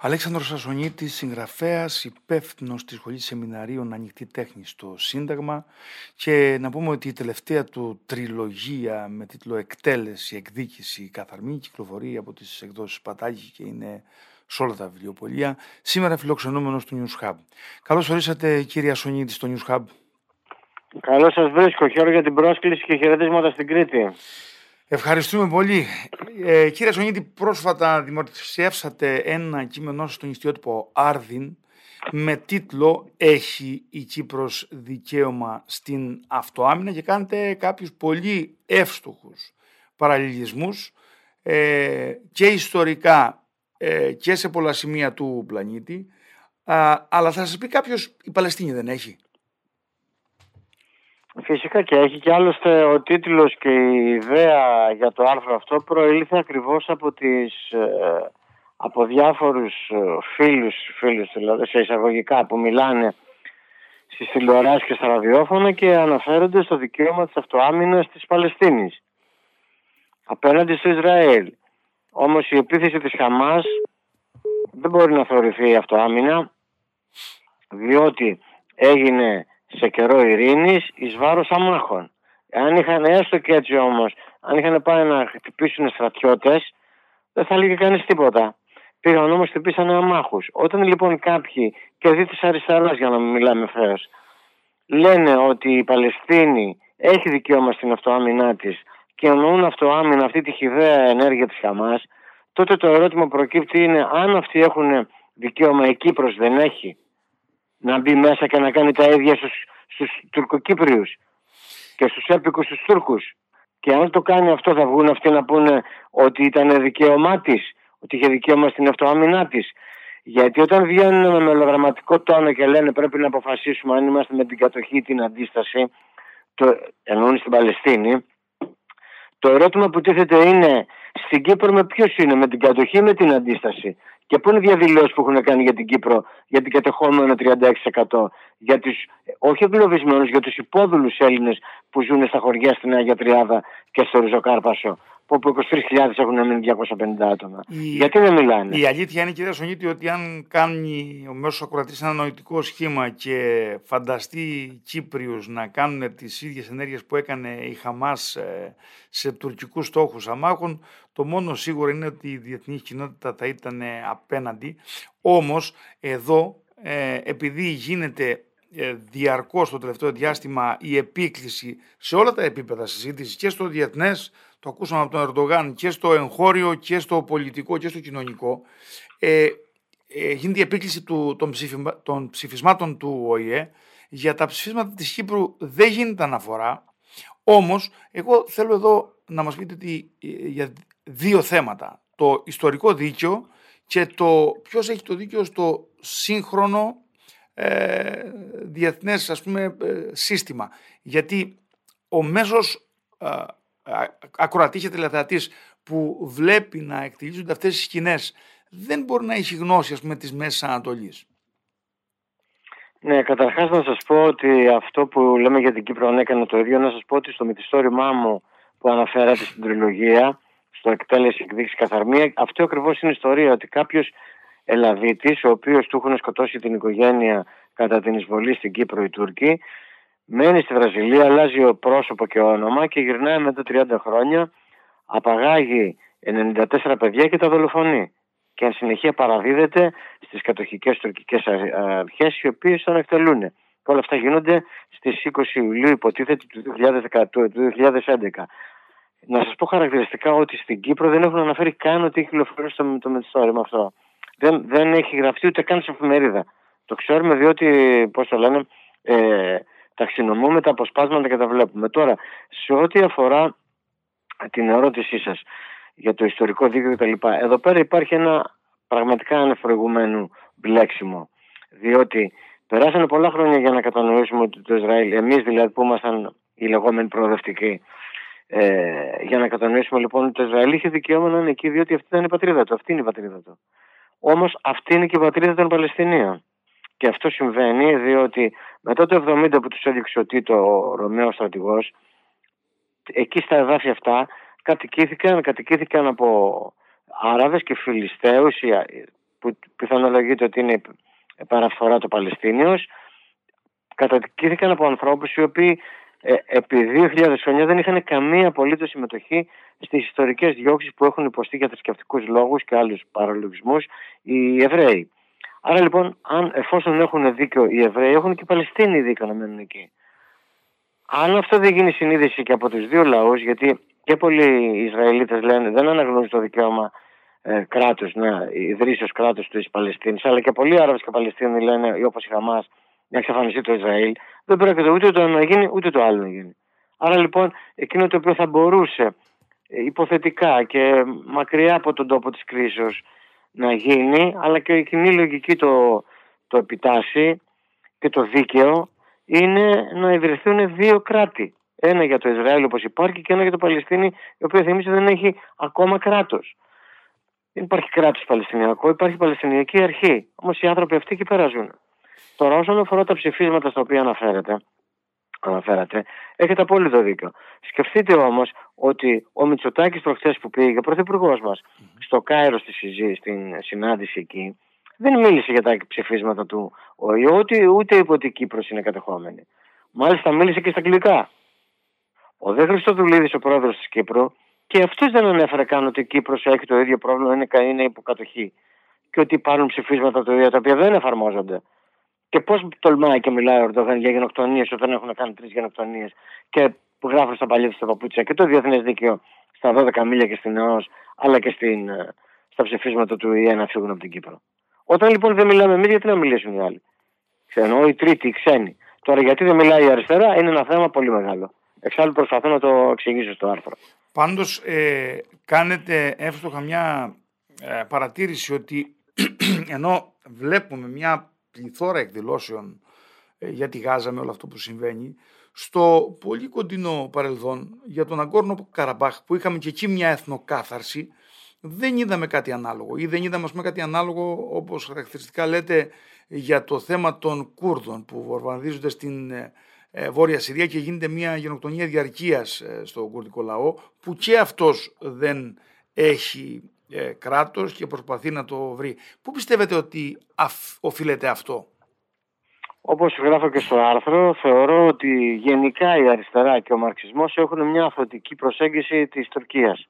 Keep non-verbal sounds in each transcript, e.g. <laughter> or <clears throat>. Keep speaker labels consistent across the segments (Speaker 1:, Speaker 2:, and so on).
Speaker 1: Αλέξανδρος Σασονίτης, συγγραφέας, υπεύθυνος της Σχολής Σεμιναρίων Ανοιχτή Τέχνη στο Σύνταγμα και να πούμε ότι η τελευταία του τριλογία με τίτλο «Εκτέλεση, εκδίκηση, καθαρμή» κυκλοφορεί από τις εκδόσεις Πατάκη και είναι σε όλα τα βιβλιοπολία. Σήμερα φιλοξενούμενος του News Hub. Καλώς ορίσατε κύριε Σονίτη στο News Hub.
Speaker 2: Καλώς σας βρίσκω. Χαίρομαι για την πρόσκληση και χαιρετίσματα στην Κρήτη.
Speaker 1: Ευχαριστούμε πολύ. Ε, κύριε Σονίτη, πρόσφατα δημοσιεύσατε ένα κείμενό στον ιστιότυπο Άρδιν με τίτλο «Έχει η Κύπρος δικαίωμα στην αυτοάμυνα» και κάνετε κάποιους πολύ εύστοχους παραλληλισμούς ε, και ιστορικά ε, και σε πολλά σημεία του πλανήτη. αλλά θα σας πει κάποιος η Παλαιστίνη δεν έχει;
Speaker 2: Φυσικά και έχει και άλλωστε ο τίτλος και η ιδέα για το άρθρο αυτό προήλθε ακριβώς από τις ε, από διάφορους ε, φίλους, φίλους δηλαδή σε εισαγωγικά που μιλάνε στις τηλεοράσεις και στα ραδιόφωνα και αναφέρονται στο δικαίωμα της αυτοάμυνας της Παλαιστίνης απέναντι στο Ισραήλ. Όμως η επίθεση της Χαμάς δεν μπορεί να θεωρηθεί αυτοάμυνα διότι έγινε σε καιρό ειρήνης εις βάρος αμάχων. Αν είχαν έστω και έτσι όμως, αν είχαν πάει να χτυπήσουν στρατιώτες, δεν θα έλεγε κανείς τίποτα. Πήγαν όμως χτυπήσανε αμάχους. Όταν λοιπόν κάποιοι και δει της αριστεράς για να μην μιλάμε φέως, λένε ότι η Παλαιστίνη έχει δικαίωμα στην αυτοάμυνά της και εννοούν αυτοάμυνα αυτή τη χιδαία ενέργεια της Χαμάς, τότε το ερώτημα που προκύπτει είναι αν αυτοί έχουν δικαίωμα, η Κύπρος δεν έχει να μπει μέσα και να κάνει τα ίδια στους, στους Τουρκοκύπριους και στους έπικους τους Τούρκους. Και αν το κάνει αυτό θα βγουν αυτοί να πούνε ότι ήταν δικαίωμά της, ότι είχε δικαίωμα στην αυτοάμυνά της. Γιατί όταν βγαίνουν με μελογραμματικό τόνο και λένε πρέπει να αποφασίσουμε αν είμαστε με την κατοχή ή την αντίσταση, το εννοούν στην Παλαιστίνη, το ερώτημα που τίθεται είναι στην Κύπρο με ποιος είναι, με την κατοχή ή με την αντίσταση; Και πού είναι οι διαδηλώσεις που έχουν κάνει για την Κύπρο, για την κατεχόμενο 36%. Για τους, όχι εγκλωβισμένους, για τους υπόδουλους Έλληνες που ζουν στα χωριά στην Άγια Τριάδα και στο Ριζοκάρπασο που από 23.000 έχουν μείνει 250 άτομα. Η... Γιατί δεν μιλάνε;
Speaker 1: Η αλήθεια είναι, κυρία Σονίτη, ότι αν κάνει ο μέσος ακροατής ένα νοητικό σχήμα και φανταστεί Κύπριους να κάνουν τις ίδιες ενέργειες που έκανε η Χαμάς ε, σε τουρκικούς στόχους αμάχων, το μόνο σίγουρο είναι ότι η διεθνής κοινότητα θα ήταν απέναντι. Όμως, εδώ, ε, επειδή γίνεται ε, διαρκώς το τελευταίο διάστημα η επίκληση σε όλα τα επίπεδα συζήτησης και στο διεθνές το ακούσαμε από τον Ερντογάν και στο εγχώριο και στο πολιτικό και στο κοινωνικό, ε, ε, γίνεται η επίκληση του, των, ψηφισμα, των ψηφισμάτων του ΟΗΕ. Για τα ψηφίσματα της Κύπρου δεν γίνεται αναφορά, όμως εγώ θέλω εδώ να μας πείτε ότι, ε, για δύο θέματα. Το ιστορικό δίκαιο και το ποιος έχει το δίκαιο στο σύγχρονο ε, διεθνές ας πούμε, ε, σύστημα. Γιατί ο μέσος ε, ακροατής και τηλεθεατής που βλέπει να εκτελίζονται αυτές οι σκηνές δεν μπορεί να έχει γνώση ας πούμε της Μέσης Ανατολής.
Speaker 2: Ναι, καταρχάς να σας πω ότι αυτό που λέμε για την Κύπρο αν έκανε το ίδιο, να σας πω ότι στο μυθιστόρημά μου που αναφέρατε στην τριλογία, στο εκτέλεση εκδείξει καθαρμία, αυτό ακριβώς είναι η ιστορία, ότι κάποιος Ελαβίτης, ο οποίος του έχουν σκοτώσει την οικογένεια κατά την εισβολή στην Κύπρο οι Τούρκοι, μένει στη Βραζιλία, αλλάζει ο πρόσωπο και όνομα και γυρνάει μετά 30 χρόνια, απαγάγει 94 παιδιά και τα δολοφονεί. Και εν συνεχεία παραδίδεται στις κατοχικές τουρκικές αρχές οι οποίες τον εκτελούν. Και όλα αυτά γίνονται στις 20 Ιουλίου υποτίθεται του 2011. Να σας πω χαρακτηριστικά ότι στην Κύπρο δεν έχουν αναφέρει καν ότι έχει κυκλοφορήσει το, το με αυτό. Δεν, δεν έχει γραφτεί ούτε καν σε εφημερίδα. Το ξέρουμε διότι, πώς το λένε, ε, ταξινομούμε τα αποσπάσματα και τα βλέπουμε. Τώρα, σε ό,τι αφορά την ερώτησή σας για το ιστορικό δίκαιο κτλ. Εδώ πέρα υπάρχει ένα πραγματικά ανεφορηγουμένο μπλέξιμο. Διότι περάσανε πολλά χρόνια για να κατανοήσουμε ότι το Ισραήλ, εμείς δηλαδή που ήμασταν οι λεγόμενοι προοδευτικοί, ε, για να κατανοήσουμε λοιπόν ότι το Ισραήλ είχε δικαίωμα να είναι εκεί διότι αυτή ήταν η πατρίδα του, αυτή είναι η πατρίδα του. Όμως αυτή είναι και η πατρίδα των Παλαιστινίων. Και αυτό συμβαίνει διότι μετά το 70 που τους έδειξε ο Τίτο ο Ρωμαίος στρατηγός εκεί στα εδάφια αυτά κατοικήθηκαν, κατοικήθηκαν από Άραβες και Φιλιστέους που που πιθανολογείται ότι είναι παραφορά το Παλαιστίνιος καταδικήθηκαν από ανθρώπους οι οποίοι ε, επί 2.000 χρόνια δεν είχαν καμία απολύτως συμμετοχή στις ιστορικές διώξεις που έχουν υποστεί για θρησκευτικούς λόγους και άλλους παραλογισμούς οι Εβραίοι. Άρα λοιπόν, αν, εφόσον έχουν δίκιο οι Εβραίοι, έχουν και οι Παλαιστίνοι δίκιο να μένουν εκεί. Αν αυτό δεν γίνει συνείδηση και από τους δύο λαούς, γιατί και πολλοί Ισραηλίτες λένε δεν αναγνωρίζουν το δικαίωμα ε, κράτους να ιδρύσει ως κράτος της Παλαιστίνης, αλλά και πολλοί Άραβες και Παλαιστίνοι λένε, όπως η Χαμάς, να εξαφανιστεί το Ισραήλ, δεν πρόκειται ούτε το ένα να γίνει ούτε το άλλο να γίνει. Άρα λοιπόν εκείνο το οποίο θα μπορούσε ε, υποθετικά και μακριά από τον τόπο της κρίσεως να γίνει, αλλά και η κοινή λογική το, το επιτάσσει και το δίκαιο είναι να ιδρυθούν δύο κράτη. Ένα για το Ισραήλ όπως υπάρχει και ένα για το Παλαιστίνη, η οποία θυμίζει δεν έχει ακόμα κράτος. Δεν υπάρχει κράτος Παλαιστινιακό, υπάρχει Παλαιστινιακή αρχή. Όμως οι άνθρωποι αυτοί εκεί περάζουν. Τώρα, όσον αφορά τα ψηφίσματα στα οποία αναφέρατε, αναφέρατε, έχετε απόλυτο δίκιο. Σκεφτείτε όμως ότι ο Μητσοτάκης προχθές που πήγε, ο πρωθυπουργός μας, στο Κάιρο στη συζή, στην συνάντηση εκεί, δεν μίλησε για τα ψηφίσματα του ΟΗΟ, ούτε, ούτε είπε ότι η Κύπρος είναι κατεχόμενη. Μάλιστα μίλησε και στα αγγλικά. Ο Δε Χριστοδουλίδης, ο πρόεδρος της Κύπρου, και αυτός δεν ανέφερε καν ότι η Κύπρος έχει το ίδιο πρόβλημα, είναι, είναι υποκατοχή. Και ότι υπάρχουν ψηφίσματα του ΟΗΟ τα οποία δεν εφαρμόζονται. Και πώς τολμάει και μιλάει ο Ερντογάν για γενοκτονίες όταν έχουν κάνει τρεις γενοκτονίες και που γράφουν στα παλιά στα παπούτσια και το διεθνές δίκαιο στα 12 μίλια και στην ΕΟΣ, αλλά και στην, ε, στα ψηφίσματα του ΙΕ να φύγουν από την Κύπρο. Όταν λοιπόν δεν μιλάμε εμείς, γιατί να μιλήσουν οι άλλοι; Ξέρω, οι τρίτοι, οι ξένοι. Τώρα, γιατί δεν μιλάει η αριστερά είναι ένα θέμα πολύ μεγάλο. Εξάλλου προσπαθώ να το εξηγήσω στο άρθρο.
Speaker 1: Πάντως, ε, κάνετε εύστοχα μια ε, παρατήρηση ότι <clears throat> ενώ βλέπουμε μια πληθώρα εκδηλώσεων ε, για τη Γάζα με όλο αυτό που συμβαίνει. Στο πολύ κοντινό παρελθόν για τον Αγκόρνο Καραμπάχ που είχαμε και εκεί μια εθνοκάθαρση δεν είδαμε κάτι ανάλογο ή δεν είδαμε ας πούμε, κάτι ανάλογο όπως χαρακτηριστικά λέτε για το θέμα των Κούρδων που βορβανδίζονται στην ε, ε, Βόρεια Συρία και γίνεται μια γενοκτονία διαρκείας στο κουρδικό λαό που και αυτός δεν έχει ε, κράτος και προσπαθεί να το βρει. Πού πιστεύετε ότι οφείλεται αυτό;
Speaker 2: Όπως γράφω και στο άρθρο, θεωρώ ότι γενικά η αριστερά και ο μαρξισμός έχουν μια αφροτική προσέγγιση της Τουρκίας.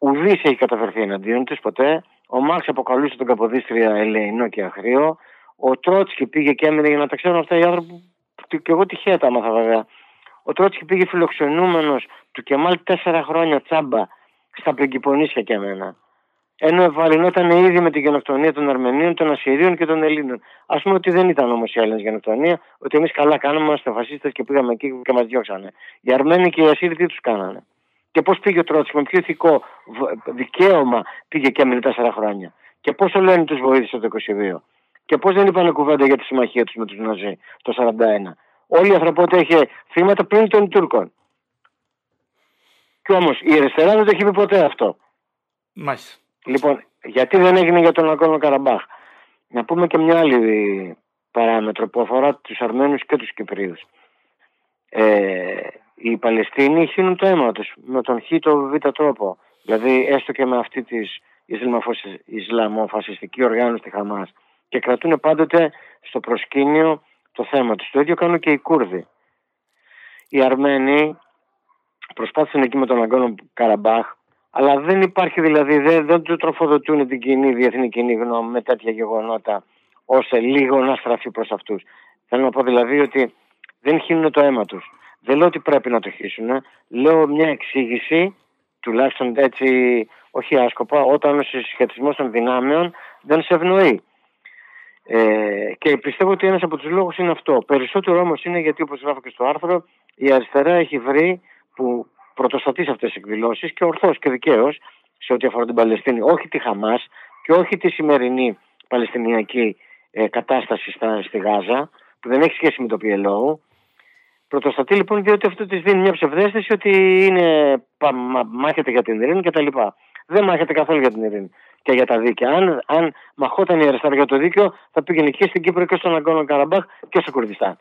Speaker 2: Ουδής έχει καταφερθεί εναντίον της ποτέ. Ο Μάρξ αποκαλούσε τον Καποδίστρια ελεηνό και αχρίο. Ο Τρότσκι πήγε και έμεινε για να τα ξέρουν αυτά οι άνθρωποι που και εγώ τυχαία τα άμαθα βέβαια. Ο Τρότσκι πήγε φιλοξενούμενος του Κεμάλ τέσσερα χρόνια τσάμπα στα πριγκυπονίσια και εμένα. Ενώ ευαλυνόταν ήδη με τη γενοκτονία των Αρμενίων, των Ασσυρίων και των Ελλήνων. Α πούμε ότι δεν ήταν όμως η Έλληνες γενοκτονία, ότι εμείς καλά κάναμε, είμαστε φασίστες και πήγαμε εκεί και μας διώξανε. Οι Αρμένοι και οι Ασσύριοι τι τους κάνανε; Και πώς πήγε ο Τρότσι, με ποιο ηθικό δικαίωμα πήγε και έμεινε τέσσερα χρόνια; Και πόσο λένε τους βοήθησε το 22. Και πώς δεν είπαν κουβέντα για τη συμμαχία τους με τους Ναζί το 41. Όλη η ανθρωπότητα είχε θύματα πλην των Τούρκων. Κι όμως η αριστερά δεν το έχει πει ποτέ αυτό.
Speaker 1: Μάλιστα.
Speaker 2: Λοιπόν, γιατί δεν έγινε για τον Αγκόνο Καραμπάχ. Να πούμε και μια άλλη παράμετρο που αφορά τους Αρμένους και τους Κυπρίου. Ε, οι Παλαιστίνοι χύνουν το αίμα τους με τον χ το β τρόπο. Δηλαδή, έστω και με αυτή της Ισλαμοφασιστική οργάνωση της Χαμάς. Και κρατούν πάντοτε στο προσκήνιο το θέμα τους. Το ίδιο κάνουν και οι Κούρδοι. Οι Αρμένοι προσπάθησαν εκεί με τον Αγκόνο Καραμπάχ, αλλά δεν υπάρχει δηλαδή, δεν, δεν του τροφοδοτούν την κοινή διεθνή κοινή γνώμη με τέτοια γεγονότα, ώστε λίγο να στραφεί προς αυτούς. Θέλω να πω δηλαδή ότι δεν χύνουν το αίμα τους. Δεν λέω ότι πρέπει να το χύσουν. Λέω μια εξήγηση, τουλάχιστον έτσι, όχι άσκοπα, όταν ο συσχετισμός των δυνάμεων δεν σε ευνοεί. Ε, και πιστεύω ότι ένας από τους λόγους είναι αυτό. Περισσότερο όμως είναι γιατί, όπως γράφω και στο άρθρο, η αριστερά έχει βρει που πρωτοστατείς σε αυτές τις εκδηλώσεις και ορθώς και δικαίως σε ό,τι αφορά την Παλαιστίνη, όχι τη Χαμάς και όχι τη σημερινή Παλαιστινιακή ε, κατάσταση στα, στη Γάζα, που δεν έχει σχέση με το PLO. Πρωτοστατεί λοιπόν διότι αυτό της δίνει μια ψευδέστηση ότι είναι, μάχεται για την ειρήνη κτλ. Δεν μάχεται καθόλου για την ειρήνη και για τα δίκαια. Αν, αν μαχόταν η αριστερά για το δίκαιο, θα πήγαινε και στην Κύπρο και στον Αγκόνο Καραμπάχ και στο Κουρδιστάν.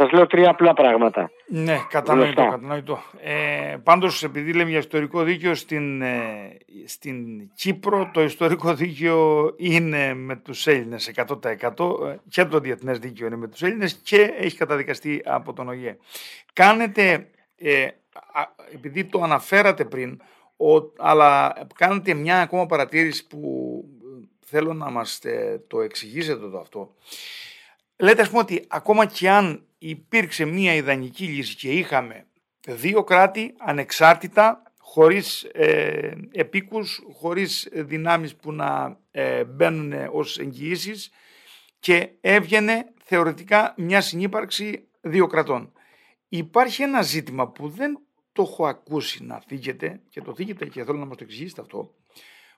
Speaker 2: Σας λέω τρία απλά πράγματα.
Speaker 1: Ναι, κατανοητό. κατανοητό. Ε, Πάντως, επειδή λέμε για ιστορικό δίκαιο, στην, ε, στην Κύπρο το ιστορικό δίκαιο είναι με τους Έλληνες 100%. Και το διεθνές δίκαιο είναι με τους Έλληνες και έχει καταδικαστεί από τον ΟΓΕ. Κάνετε, ε, επειδή το αναφέρατε πριν, ο, αλλά κάνετε μια ακόμα παρατήρηση που θέλω να μας το εξηγήσετε το αυτό. Λέτε ας πούμε ότι ακόμα και αν υπήρξε μια ιδανική λύση και είχαμε δύο κράτη ανεξάρτητα, χωρίς ε, επίκους, χωρίς δυνάμεις που να ε, μπαίνουν ως εγγυήσεις και έβγαινε θεωρητικά μια συνύπαρξη δύο κρατών. Υπάρχει ένα ζήτημα που δεν το έχω ακούσει να θίγεται και το θίγεται και θέλω να μας το εξηγήσετε αυτό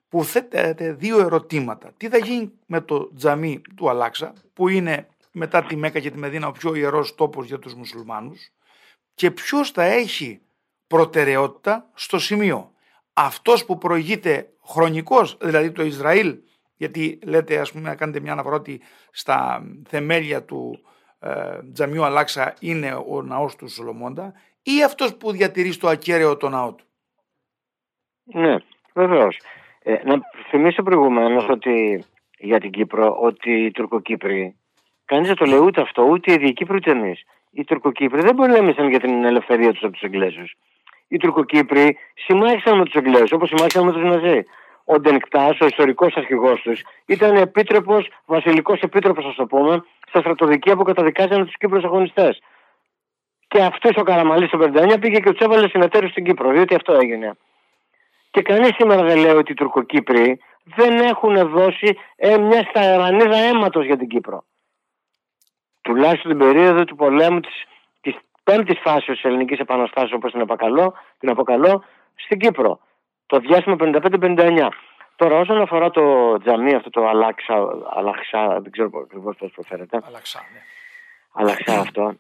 Speaker 1: που θέτεται δύο ερωτήματα. Τι θα γίνει με το τζαμί του Αλάξα που είναι μετά τη Μέκα και τη Μεδίνα ο πιο ιερός τόπος για τους μουσουλμάνους και ποιος θα έχει προτεραιότητα στο σημείο. Αυτός που προηγείται χρονικός, δηλαδή το Ισραήλ, γιατί λέτε ας πούμε να κάνετε μια αναφορά ότι στα θεμέλια του ε, Τζαμιού Αλάξα είναι ο ναός του Σολομώντα ή αυτός που διατηρεί στο ακέραιο το ναό του;
Speaker 2: Ναι, βεβαίως. Ε, να θυμίσω προηγουμένως ότι για την Κύπρο ότι οι Τουρκοκύπροι Κανείς δεν το λέει ούτε αυτό, ούτε οι Διακύπροι ούτε εμεί. Οι Τουρκοκύπροι δεν πολέμησαν για την ελευθερία τους από τους Εγγλέζους. Οι Τουρκοκύπροι συμμάχησαν με τους Εγγλέζους όπως συμμάχησαν με τους Ναζί. Ο Ντενκτά, ο ιστορικός αρχηγός τους, ήταν επίτροπος, βασιλικός επίτροπος, ας το πούμε, στα στρατοδικεία που καταδικάζανε τους Κύπρους αγωνιστές. Και αυτός ο Καραμαλής στο 59 πήγε και τους έβαλε συνεταίρους στην Κύπρο, διότι αυτό έγινε. Και κανείς σήμερα δεν λέει ότι οι Τουρκοκύπροι δεν έχουν δώσει ε, μια σταγρανίδα αίματος για την Κύπρο τουλάχιστον την περίοδο του πολέμου της, της πέμπτης φάσης της ελληνικής επαναστάσεως όπως την αποκαλώ, την αποκαλώ στην Κύπρο. Το διάστημα 55-59. Τώρα όσον αφορά το τζαμί αυτό το Αλάξα, Αλαξά, δεν ξέρω ακριβώς πώς προφέρεται.
Speaker 1: Αλαξά, ναι.
Speaker 2: Αλαξά αυτό.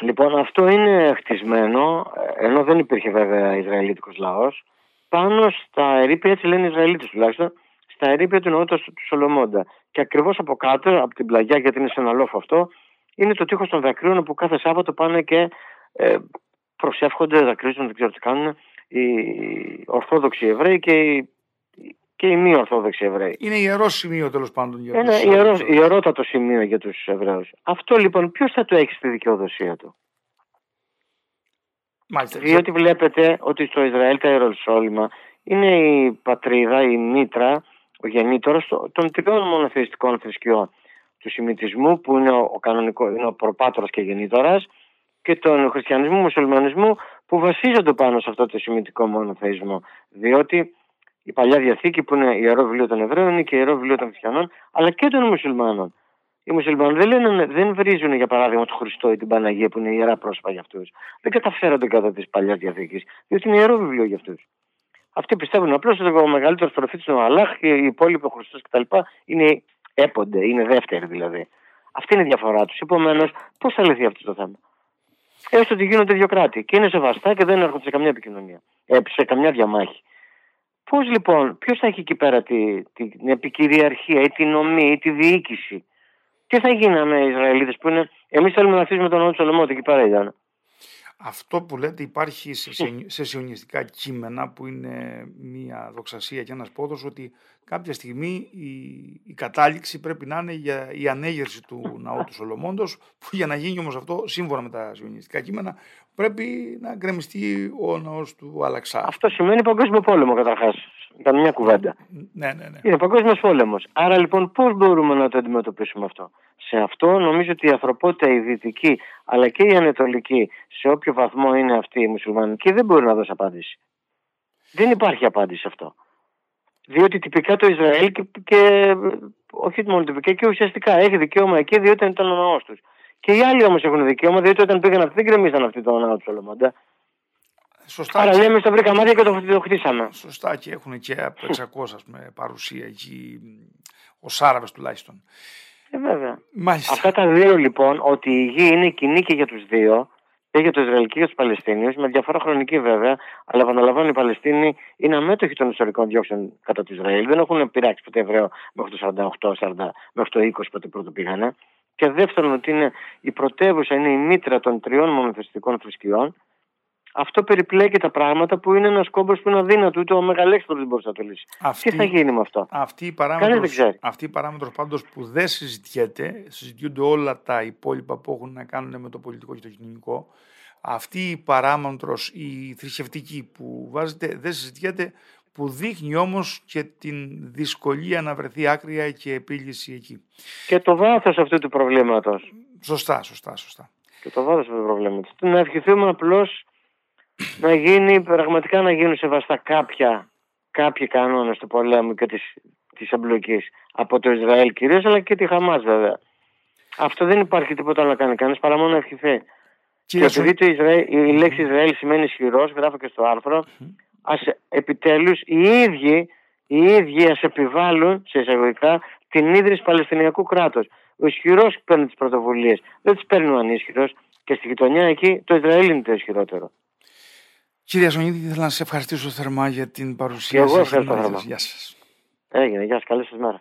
Speaker 2: Λοιπόν αυτό είναι χτισμένο, ενώ δεν υπήρχε βέβαια Ισραηλίτικος λαός, πάνω στα ερήπια, έτσι λένε οι Ισραηλίτες τουλάχιστον, στα ερήπια του ναού του Σολομώντα. Και ακριβώς από κάτω, από την πλαγιά, γιατί είναι σε ένα λόφο αυτό, είναι το τείχος των δακρύων που κάθε Σάββατο πάνε και ε, προσεύχονται, δακρύζουν, δεν ξέρω τι κάνουν, οι Ορθόδοξοι Εβραίοι και οι, και οι μη Ορθόδοξοι Εβραίοι.
Speaker 1: Είναι ιερό σημείο τέλος πάντων για
Speaker 2: τους Εβραίους. Είναι ιερότατο σημείο για τους Εβραίους. Αυτό λοιπόν ποιος θα το έχει στη δικαιοδοσία του;
Speaker 1: Μάλιστα.
Speaker 2: Διότι βλέπετε ότι στο Ισραήλ τα Ιεροσόλυμα είναι η πατρίδα, η μήτρα ο γεννήτωρος των τριών μονοθεϊστικών θρησκειών του Σιμιτισμού που είναι ο, κανονικό, είναι ο προπάτορας και γεννήτωρας και τον χριστιανισμού, μουσουλμανισμού που βασίζονται πάνω σε αυτό το σημιτικό μονοθεϊσμό διότι η Παλιά Διαθήκη που είναι ιερό βιβλίο των Εβραίων είναι και ιερό βιβλίο των χριστιανών αλλά και των μουσουλμάνων. Οι μουσουλμάνοι δεν, λένε, δεν βρίζουν για παράδειγμα τον Χριστό ή την Παναγία που είναι ιερά πρόσωπα για αυτούς. Δεν καταφέρονται κατά της Παλιάς Διαθήκης, διότι είναι ιερό βιβλίο για αυτούς. Αυτοί πιστεύουν απλώς ότι ο μεγαλύτερο προφήτη είναι ο Αλάχ και οι υπόλοιποι ο Χριστός κτλ. είναι έπονται, είναι δεύτεροι δηλαδή. Αυτή είναι η διαφορά τους. Επομένως, πώς θα λυθεί αυτό το θέμα; Έστω ότι γίνονται δύο κράτη και είναι σεβαστά και δεν έρχονται σε καμιά επικοινωνία, ε, σε καμιά διαμάχη. Πώς λοιπόν, ποιος θα έχει εκεί πέρα τη, τη, την επικυριαρχία ή τη νομή ή τη διοίκηση; Τι θα γίνανε οι Ισραηλίτες που είναι. Εμείς θέλουμε να αφήσουμε τον νόμο του Σολομότη εκεί πέρα ήταν
Speaker 1: αυτό που λέτε υπάρχει σε, σιωνιστικά κείμενα που είναι μια δοξασία και ένας πόδος ότι κάποια στιγμή η, η κατάληξη πρέπει να είναι για η ανέγερση του ναού του Σολομόντος που για να γίνει όμως αυτό σύμφωνα με τα σιωνιστικά κείμενα πρέπει να γκρεμιστεί ο ναός του Αλαξά.
Speaker 2: Αυτό σημαίνει παγκόσμιο πόλεμο καταρχάς. Ήταν μια κουβέντα.
Speaker 1: Ναι, ναι, ναι.
Speaker 2: Είναι παγκόσμιος πόλεμος. Άρα λοιπόν πώς μπορούμε να το αντιμετωπίσουμε αυτό; Σε αυτό νομίζω ότι η ανθρωπότητα η δυτική αλλά και η ανατολική, σε όποιο βαθμό είναι αυτή η μουσουλμανική, δεν μπορεί να δώσει απάντηση. Δεν υπάρχει απάντηση σε αυτό. Διότι τυπικά το Ισραήλ και, και όχι μόνο τυπικά και ουσιαστικά έχει δικαίωμα εκεί διότι ήταν ο ναό τους. Και οι άλλοι όμως έχουν δικαίωμα διότι όταν πήγαν αυτοί δεν γκρεμίσαν αυτή το ναό τους Σολομόντα. Σωστά. Άρα λέμε στο βρήκα μάτια και το, το χτίσαμε.
Speaker 1: Σωστά και έχουν και από 600 ας πούμε, παρουσία εκεί, ο Άραβε τουλάχιστον.
Speaker 2: Ε, βέβαια. Μάλιστα. Αυτά τα δύο λοιπόν, ότι η γη είναι κοινή και για τους δύο, και για το Ισραήλ και για τους Παλαιστίνιους, με διαφορά χρονική βέβαια, αλλά επαναλαμβάνω οι Παλαιστίνοι είναι αμέτωχοι των ιστορικών διώξεων κατά του Ισραήλ. Δεν έχουν πειράξει ποτέ Εβραίο μέχρι το 48, 40, μέχρι το 20 ποτέ πρώτο πήγανε. και δεύτερον ότι είναι η πρωτεύουσα, είναι η μήτρα των τριών μονοθεστικών θρησκειών, αυτό περιπλέκει τα πράγματα που είναι ένας κόμπος που είναι αδύνατο, ούτε ο μεγαλέξτερο δεν μπορείς να το λύσεις. Αυτή, Τι θα γίνει με αυτό;
Speaker 1: Αυτή η παράμετρος, αυτή η παράμετρος πάντως που δεν συζητιέται, συζητιούνται όλα τα υπόλοιπα που έχουν να κάνουν με το πολιτικό και το κοινωνικό, αυτή η παράμετρος, η θρησκευτική που βάζετε δεν συζητιέται, που δείχνει όμως και την δυσκολία να βρεθεί άκρια και επίλυση εκεί.
Speaker 2: Και το βάθος αυτού του προβλήματος.
Speaker 1: Σωστά, σωστά, σωστά.
Speaker 2: Και το βάθος αυτού του προβλήματος. Να ευχηθούμε απλώς να γίνει, πραγματικά να γίνουν σεβαστά κάποια, κάποιοι κανόνες του πολέμου και της, της εμπλοκής από το Ισραήλ κυρίως, αλλά και τη Χαμάς βέβαια. Αυτό δεν υπάρχει τίποτα άλλο να κάνει κανείς παρά μόνο να ευχηθεί. Και επειδή το Ισραήλ, η λέξη Ισραήλ σημαίνει ισχυρός, γράφω και στο άρθρο, ας επιτέλους οι ίδιοι, οι ίδιοι ας επιβάλλουν σε εισαγωγικά την ίδρυση Παλαιστινιακού κράτους. Ο ισχυρός παίρνει τις πρωτοβουλίες. Δεν τις παίρνει ο ανίσχυρος. Και στη γειτονιά εκεί το Ισραήλ είναι το ισχυρότερο.
Speaker 1: Κύριε Σονίδη, ήθελα να σε ευχαριστήσω θερμά για την παρουσία σας.
Speaker 2: Και εγώ ευχαριστώ θερμά.
Speaker 1: Γεια σας.
Speaker 2: Έγινε. Γεια σας. Καλή σας μέρα.